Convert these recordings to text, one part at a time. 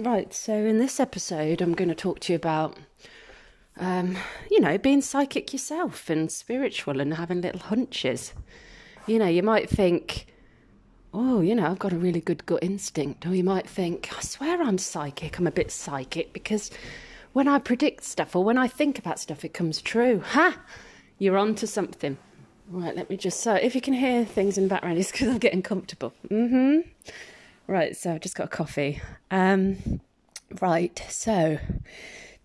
Right, so in this episode, I'm going to talk to you about, um, you know, being psychic yourself and spiritual and having little hunches. You know, you might think, oh, you know, I've got a really good gut instinct. Or you might think, I swear I'm psychic. I'm a bit psychic because when I predict stuff or when I think about stuff, it comes true. Ha! You're on to something. Right, let me just. So, if you can hear things in the background, it's because I'm getting comfortable. Mm hmm. Right, so I've just got a coffee. Um, right, so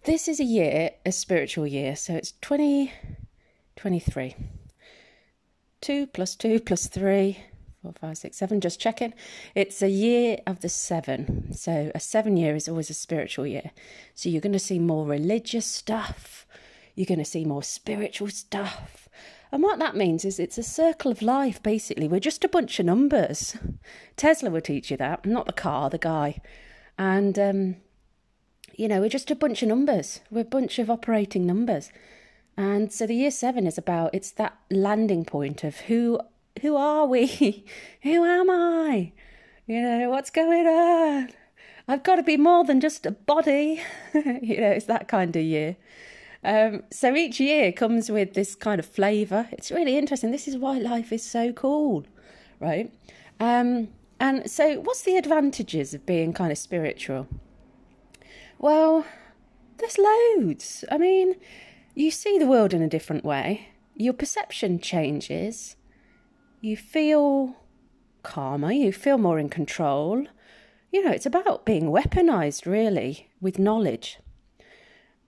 this is a year, a spiritual year. So it's 2023. 2 plus 2 plus 3, 4, 5, 6, 7, just checking. It's a year of the seven. So a seven year is always a spiritual year. So you're going to see more religious stuff, you're going to see more spiritual stuff and what that means is it's a circle of life, basically. We're just a bunch of numbers. Tesla will teach you that, not the car, the guy. And, um, you know, we're just a bunch of numbers. We're a bunch of operating numbers. And so the year seven is about it's that landing point of who who are we? who am I? You know, what's going on? I've got to be more than just a body. you know, it's that kind of year. Um, so each year comes with this kind of flavour. It's really interesting. This is why life is so cool, right? Um, and so, what's the advantages of being kind of spiritual? Well, there's loads. I mean, you see the world in a different way, your perception changes, you feel calmer, you feel more in control. You know, it's about being weaponized, really, with knowledge.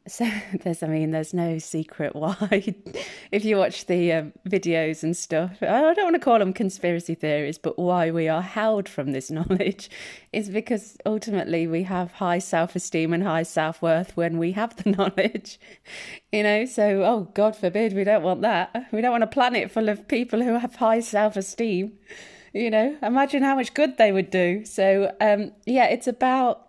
So there's, I mean, there's no secret why. if you watch the um, videos and stuff, I don't want to call them conspiracy theories, but why we are held from this knowledge is because ultimately we have high self-esteem and high self-worth when we have the knowledge. You know, so oh God forbid, we don't want that. We don't want a planet full of people who have high self-esteem. You know, imagine how much good they would do. So um, yeah, it's about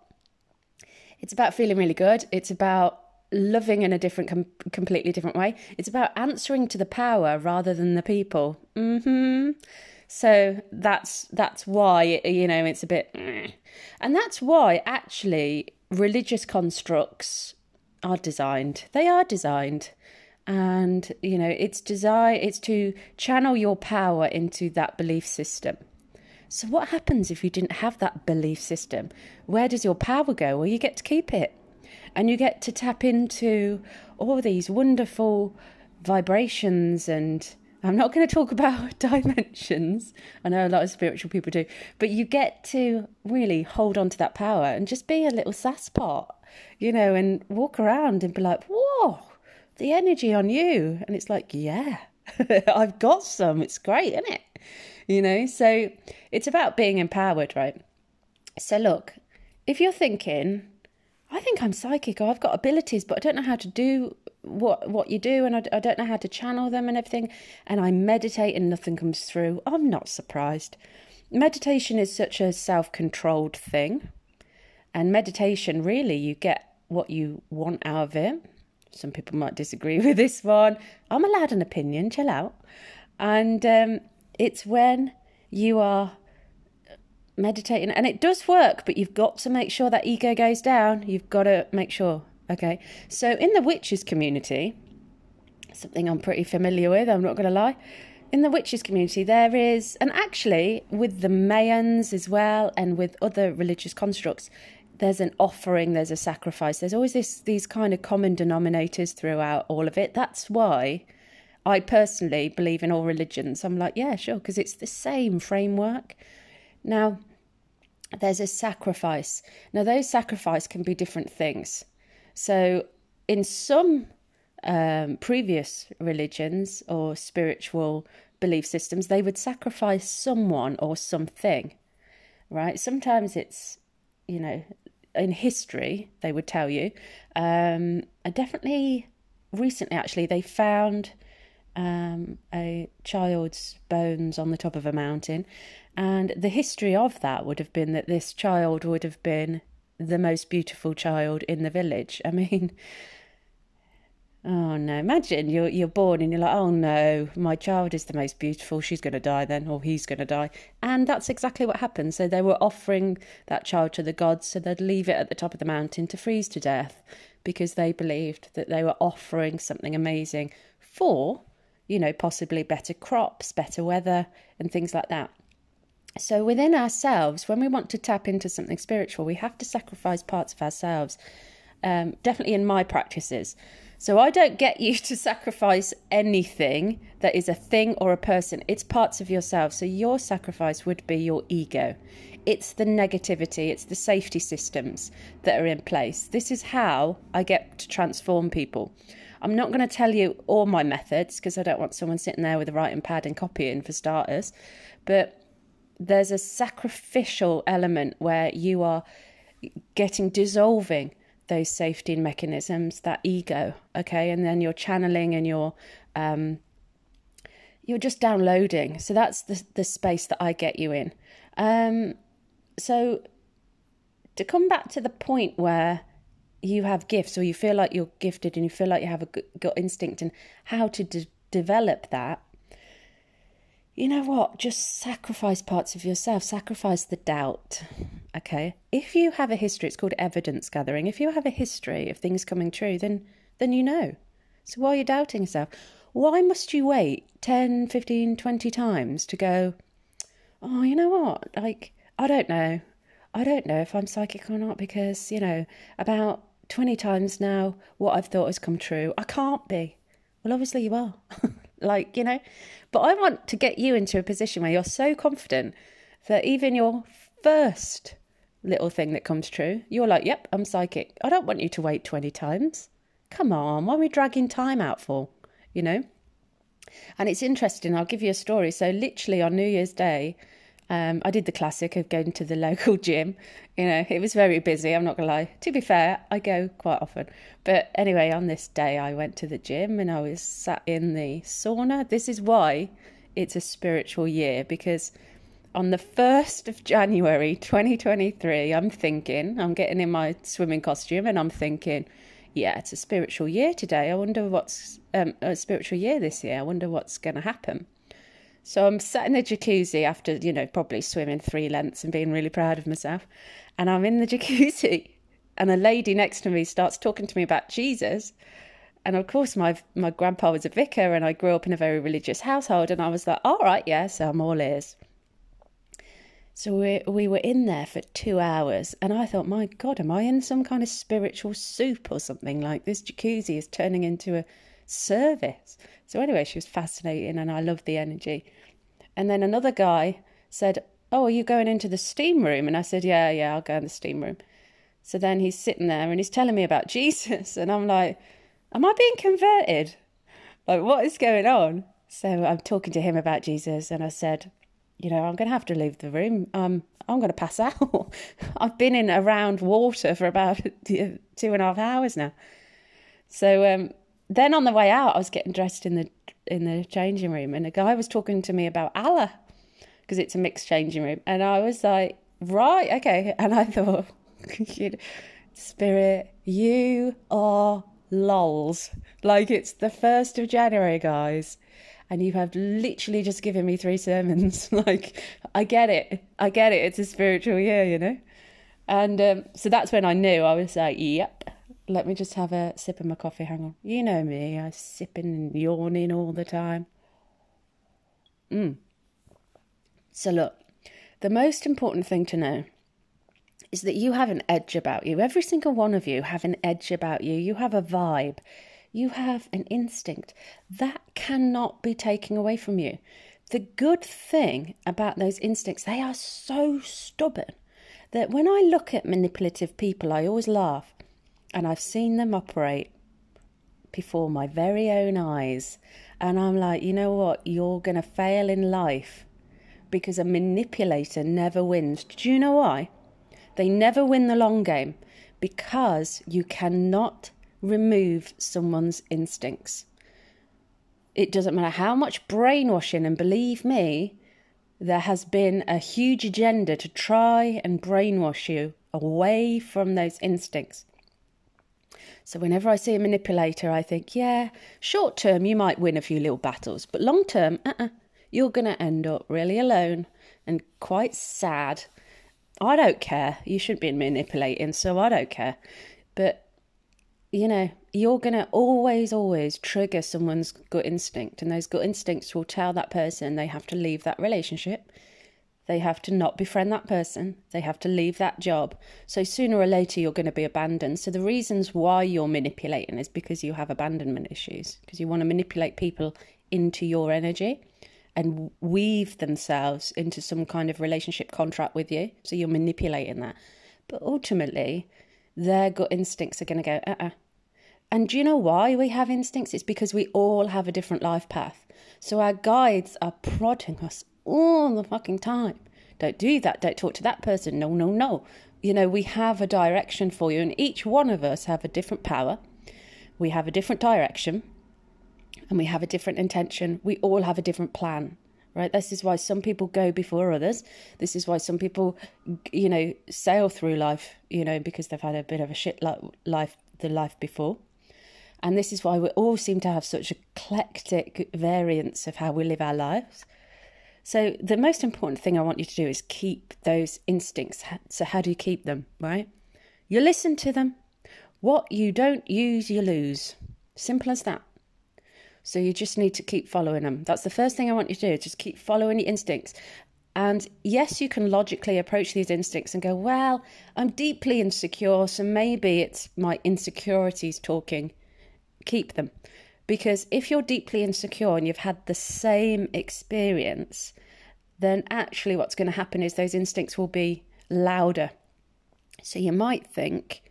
it's about feeling really good. It's about loving in a different, com- completely different way. It's about answering to the power rather than the people. Hmm. So that's that's why you know it's a bit, and that's why actually religious constructs are designed. They are designed, and you know it's design. It's to channel your power into that belief system. So what happens if you didn't have that belief system? Where does your power go? Well, you get to keep it and you get to tap into all these wonderful vibrations and I'm not going to talk about dimensions. I know a lot of spiritual people do, but you get to really hold on to that power and just be a little sasspot, you know, and walk around and be like, whoa, the energy on you. And it's like, yeah, I've got some. It's great, isn't it? You know, so it's about being empowered, right? So, look, if you're thinking, I think I'm psychic I've got abilities, but I don't know how to do what what you do and I, I don't know how to channel them and everything. And I meditate and nothing comes through. I'm not surprised. Meditation is such a self controlled thing. And meditation, really, you get what you want out of it. Some people might disagree with this one. I'm allowed an opinion, chill out. And um, it's when you are meditating and it does work but you've got to make sure that ego goes down. You've got to make sure okay? So in the witches community something i'm pretty familiar with i'm not going to lie in the witches community there is and actually with the mayans as well and with other religious constructs there's an offering there's a sacrifice. There's always this these kind of common denominators throughout all of it. That's why i personally believe in all religions. I'm like yeah sure because it's the same framework. Now there's a sacrifice. Now, those sacrifice can be different things. So, in some um, previous religions or spiritual belief systems, they would sacrifice someone or something, right? Sometimes it's, you know, in history, they would tell you. Um, and definitely recently, actually, they found um, a child's bones on the top of a mountain and the history of that would have been that this child would have been the most beautiful child in the village. I mean, Oh no! Imagine you're you're born and you're like, oh no, my child is the most beautiful. She's going to die then, or he's going to die, and that's exactly what happened. So they were offering that child to the gods, so they'd leave it at the top of the mountain to freeze to death, because they believed that they were offering something amazing for, you know, possibly better crops, better weather, and things like that. So within ourselves, when we want to tap into something spiritual, we have to sacrifice parts of ourselves. Um, definitely in my practices. So I don't get you to sacrifice anything that is a thing or a person. It's parts of yourself. So your sacrifice would be your ego. It's the negativity, it's the safety systems that are in place. This is how I get to transform people. I'm not going to tell you all my methods because I don't want someone sitting there with a writing pad and copying for starters. But there's a sacrificial element where you are getting dissolving those safety mechanisms, that ego, okay, and then you're channeling and you're um, you're just downloading. So that's the the space that I get you in. Um, so to come back to the point where you have gifts or you feel like you're gifted and you feel like you have a gut instinct and how to de- develop that you know what? Just sacrifice parts of yourself, sacrifice the doubt. Okay. If you have a history, it's called evidence gathering. If you have a history of things coming true, then then you know. So why are you doubting yourself? Why must you wait 10, 15, 20 times to go, oh, you know what? Like, I don't know. I don't know if I'm psychic or not because, you know, about 20 times now, what I've thought has come true. I can't be. Well, obviously you are. like, you know, but I want to get you into a position where you're so confident that even your first little thing that comes true, you're like, yep, I'm psychic. I don't want you to wait 20 times. Come on, what are we dragging time out for? You know? And it's interesting, I'll give you a story. So, literally on New Year's Day, um, I did the classic of going to the local gym. You know, it was very busy, I'm not going to lie. To be fair, I go quite often. But anyway, on this day, I went to the gym and I was sat in the sauna. This is why it's a spiritual year because on the 1st of January 2023, I'm thinking, I'm getting in my swimming costume and I'm thinking, yeah, it's a spiritual year today. I wonder what's um, a spiritual year this year. I wonder what's going to happen. So I'm sat in the jacuzzi after, you know, probably swimming three lengths and being really proud of myself. And I'm in the jacuzzi and a lady next to me starts talking to me about Jesus. And of course, my my grandpa was a vicar, and I grew up in a very religious household. And I was like, "All right, yeah, so I'm all ears." So we we were in there for two hours, and I thought, "My God, am I in some kind of spiritual soup or something? Like this jacuzzi is turning into a service." So anyway, she was fascinating, and I loved the energy. And then another guy said, Oh, are you going into the steam room? And I said, Yeah, yeah, I'll go in the steam room. So then he's sitting there and he's telling me about Jesus. And I'm like, Am I being converted? Like, what is going on? So I'm talking to him about Jesus. And I said, You know, I'm going to have to leave the room. Um, I'm going to pass out. I've been in around water for about two and a half hours now. So um, then on the way out, I was getting dressed in the in the changing room, and a guy was talking to me about Allah because it's a mixed changing room, and I was like, right, okay, and I thought, Spirit, you are lols. Like it's the first of January, guys. And you have literally just given me three sermons. like, I get it. I get it. It's a spiritual year, you know? And um, so that's when I knew. I was like, yep, let me just have a sip of my coffee. Hang on. You know me, I'm sipping and yawning all the time. Mm. So, look, the most important thing to know is that you have an edge about you. Every single one of you have an edge about you. You have a vibe. You have an instinct. That cannot be taken away from you. The good thing about those instincts, they are so stubborn that when I look at manipulative people, I always laugh and I've seen them operate before my very own eyes. And I'm like, you know what? You're going to fail in life because a manipulator never wins. Do you know why? They never win the long game because you cannot remove someone's instincts. It doesn't matter how much brainwashing, and believe me, there has been a huge agenda to try and brainwash you away from those instincts. So whenever I see a manipulator, I think, yeah, short term you might win a few little battles, but long term, uh-uh, you're going to end up really alone and quite sad. I don't care. You shouldn't be manipulating, so I don't care. But you know, you're going to always, always trigger someone's gut instinct, and those gut instincts will tell that person they have to leave that relationship. They have to not befriend that person. They have to leave that job. So sooner or later, you're going to be abandoned. So the reasons why you're manipulating is because you have abandonment issues, because you want to manipulate people into your energy and weave themselves into some kind of relationship contract with you. So you're manipulating that. But ultimately, their gut instincts are going to go, uh uh-uh. uh And do you know why we have instincts? It's because we all have a different life path. So our guides are prodding us all the fucking time. Don't do that. Don't talk to that person. No, no, no. You know, we have a direction for you, and each one of us have a different power. We have a different direction, and we have a different intention. We all have a different plan, right? This is why some people go before others. This is why some people, you know, sail through life, you know, because they've had a bit of a shit life, the life before. And this is why we all seem to have such eclectic variants of how we live our lives. So, the most important thing I want you to do is keep those instincts. So, how do you keep them, right? You listen to them. What you don't use, you lose. Simple as that. So, you just need to keep following them. That's the first thing I want you to do. Just keep following your instincts. And yes, you can logically approach these instincts and go, well, I'm deeply insecure, so maybe it's my insecurities talking. Keep them. Because if you're deeply insecure and you've had the same experience, then actually what's going to happen is those instincts will be louder. So you might think,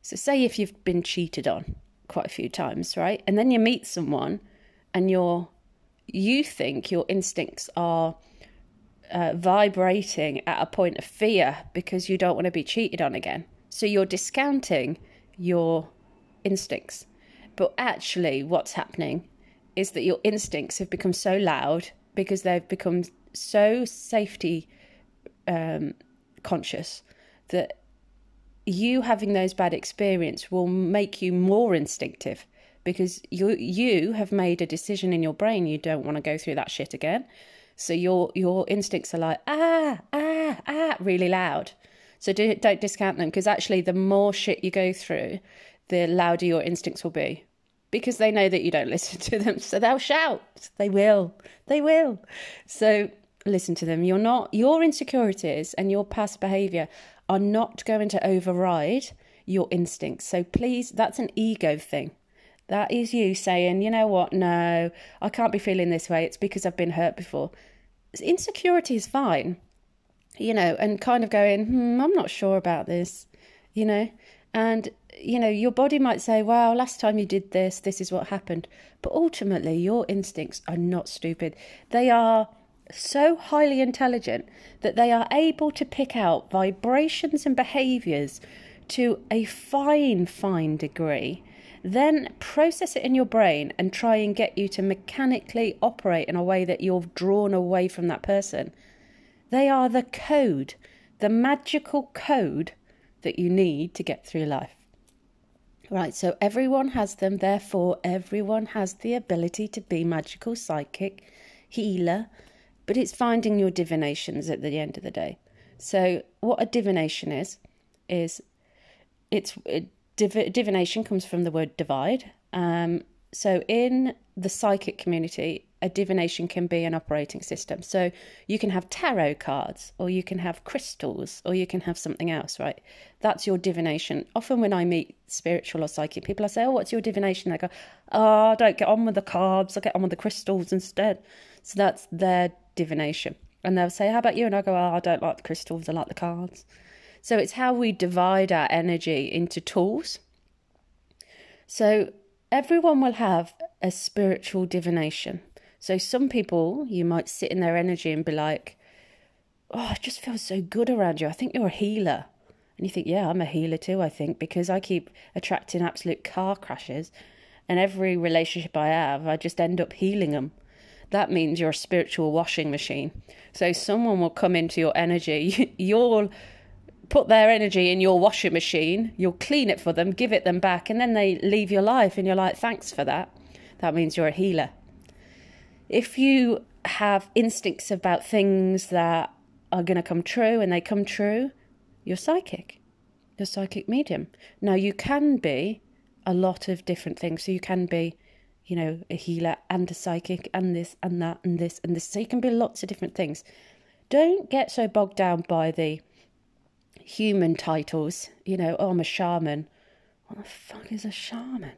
so say if you've been cheated on quite a few times, right? And then you meet someone and you're, you think your instincts are uh, vibrating at a point of fear because you don't want to be cheated on again. So you're discounting your instincts. But actually, what's happening is that your instincts have become so loud because they've become so safety um, conscious that you having those bad experience will make you more instinctive because you you have made a decision in your brain you don't want to go through that shit again. So your your instincts are like ah ah ah really loud. So do, don't discount them because actually the more shit you go through the louder your instincts will be because they know that you don't listen to them. So they'll shout. They will. They will. So listen to them. You're not, your insecurities and your past behavior are not going to override your instincts. So please, that's an ego thing. That is you saying, you know what, no, I can't be feeling this way. It's because I've been hurt before. Insecurity is fine, you know, and kind of going, hmm, I'm not sure about this, you know. And, you know, your body might say, well, last time you did this, this is what happened. But ultimately, your instincts are not stupid. They are so highly intelligent that they are able to pick out vibrations and behaviors to a fine, fine degree, then process it in your brain and try and get you to mechanically operate in a way that you're drawn away from that person. They are the code, the magical code that you need to get through life. Right, so everyone has them, therefore, everyone has the ability to be magical, psychic, healer, but it's finding your divinations at the end of the day. So, what a divination is, is it's it, div- divination comes from the word divide. Um, so, in the psychic community, a divination can be an operating system. So you can have tarot cards, or you can have crystals, or you can have something else, right? That's your divination. Often when I meet spiritual or psychic people, I say, Oh, what's your divination? They go, Oh, I don't get on with the cards, I get on with the crystals instead. So that's their divination. And they'll say, How about you? And I go, Oh, I don't like the crystals, I like the cards. So it's how we divide our energy into tools. So everyone will have a spiritual divination so some people, you might sit in their energy and be like, oh, it just feels so good around you. I think you're a healer. And you think, yeah, I'm a healer too, I think, because I keep attracting absolute car crashes. And every relationship I have, I just end up healing them. That means you're a spiritual washing machine. So someone will come into your energy. You'll put their energy in your washing machine, you'll clean it for them, give it them back, and then they leave your life, and you're like, thanks for that. That means you're a healer. If you have instincts about things that are going to come true and they come true, you're psychic. You're psychic medium. Now, you can be a lot of different things. So, you can be, you know, a healer and a psychic and this and that and this and this. So, you can be lots of different things. Don't get so bogged down by the human titles. You know, oh, I'm a shaman. What the fuck is a shaman?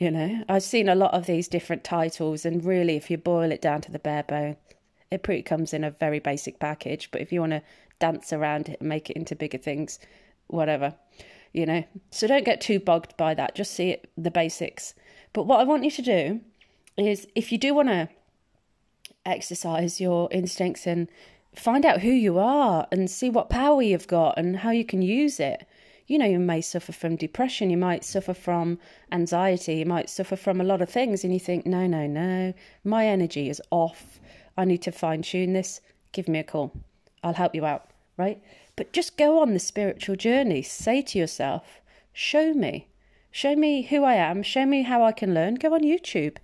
You know, I've seen a lot of these different titles, and really, if you boil it down to the bare bone, it pretty comes in a very basic package. But if you want to dance around it and make it into bigger things, whatever, you know. So don't get too bogged by that. Just see it, the basics. But what I want you to do is, if you do want to exercise your instincts and find out who you are and see what power you've got and how you can use it you know, you may suffer from depression, you might suffer from anxiety, you might suffer from a lot of things, and you think, no, no, no, my energy is off. I need to fine tune this. Give me a call. I'll help you out, right? But just go on the spiritual journey. Say to yourself, show me. Show me who I am. Show me how I can learn. Go on YouTube.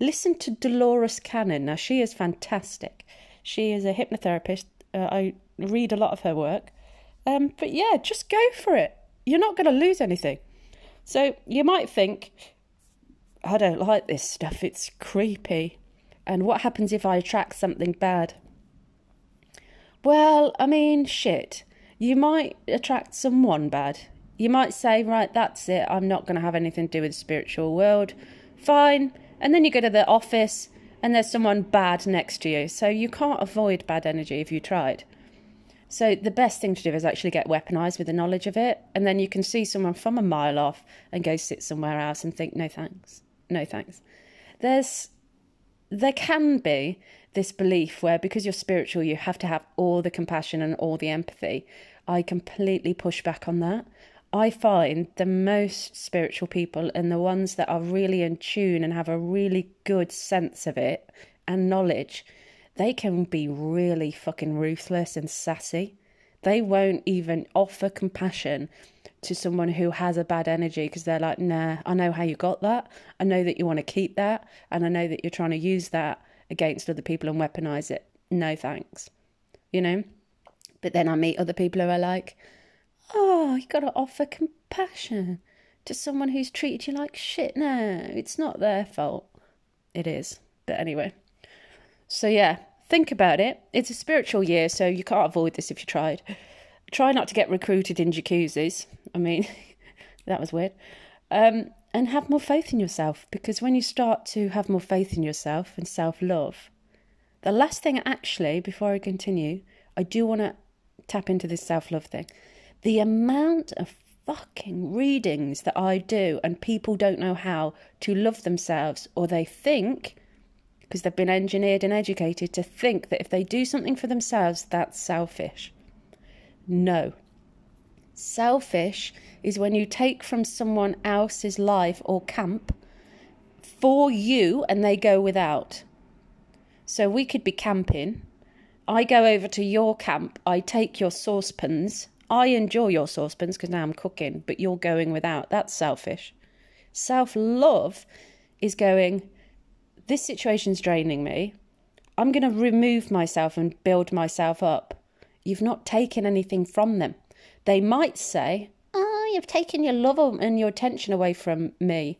Listen to Dolores Cannon. Now, she is fantastic. She is a hypnotherapist. Uh, I read a lot of her work. Um, but yeah, just go for it you're not going to lose anything. So you might think, I don't like this stuff, it's creepy. And what happens if I attract something bad? Well, I mean, shit. You might attract someone bad. You might say, right, that's it, I'm not going to have anything to do with the spiritual world. Fine. And then you go to the office and there's someone bad next to you. So you can't avoid bad energy if you tried. So the best thing to do is actually get weaponized with the knowledge of it, and then you can see someone from a mile off and go sit somewhere else and think, no thanks, no thanks. There's, there can be this belief where because you're spiritual, you have to have all the compassion and all the empathy. I completely push back on that. I find the most spiritual people and the ones that are really in tune and have a really good sense of it and knowledge they can be really fucking ruthless and sassy. They won't even offer compassion to someone who has a bad energy because they're like, nah, I know how you got that. I know that you want to keep that. And I know that you're trying to use that against other people and weaponize it. No thanks. You know? But then I meet other people who are like, oh, you got to offer compassion to someone who's treated you like shit. No, it's not their fault. It is. But anyway. So yeah, Think about it. It's a spiritual year, so you can't avoid this if you tried. Try not to get recruited in jacuzzis. I mean, that was weird. Um, and have more faith in yourself because when you start to have more faith in yourself and self love, the last thing actually, before I continue, I do want to tap into this self love thing. The amount of fucking readings that I do and people don't know how to love themselves or they think because they've been engineered and educated to think that if they do something for themselves, that's selfish. No. Selfish is when you take from someone else's life or camp for you and they go without. So we could be camping. I go over to your camp, I take your saucepans. I enjoy your saucepans because now I'm cooking, but you're going without. That's selfish. Self love is going, this situation's draining me. I'm going to remove myself and build myself up. You've not taken anything from them. They might say, Oh, you've taken your love and your attention away from me.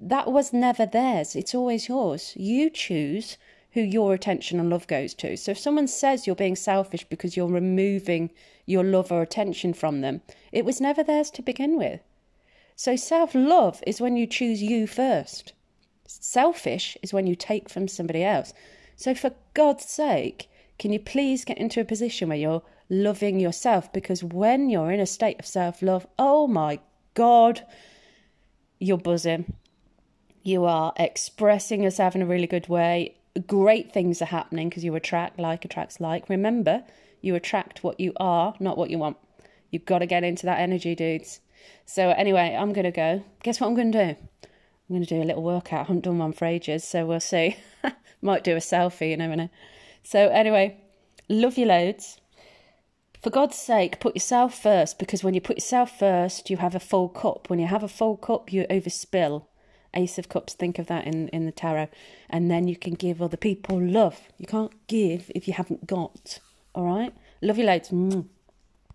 That was never theirs. It's always yours. You choose who your attention and love goes to. So if someone says you're being selfish because you're removing your love or attention from them, it was never theirs to begin with. So self love is when you choose you first. Selfish is when you take from somebody else. So, for God's sake, can you please get into a position where you're loving yourself? Because when you're in a state of self love, oh my God, you're buzzing. You are expressing yourself in a really good way. Great things are happening because you attract like attracts like. Remember, you attract what you are, not what you want. You've got to get into that energy, dudes. So, anyway, I'm going to go. Guess what I'm going to do? I'm going to do a little workout. I haven't done one for ages, so we'll see. Might do a selfie, you never know. So, anyway, love you loads. For God's sake, put yourself first because when you put yourself first, you have a full cup. When you have a full cup, you overspill. Ace of Cups, think of that in, in the tarot. And then you can give other people love. You can't give if you haven't got. All right? Love you loads.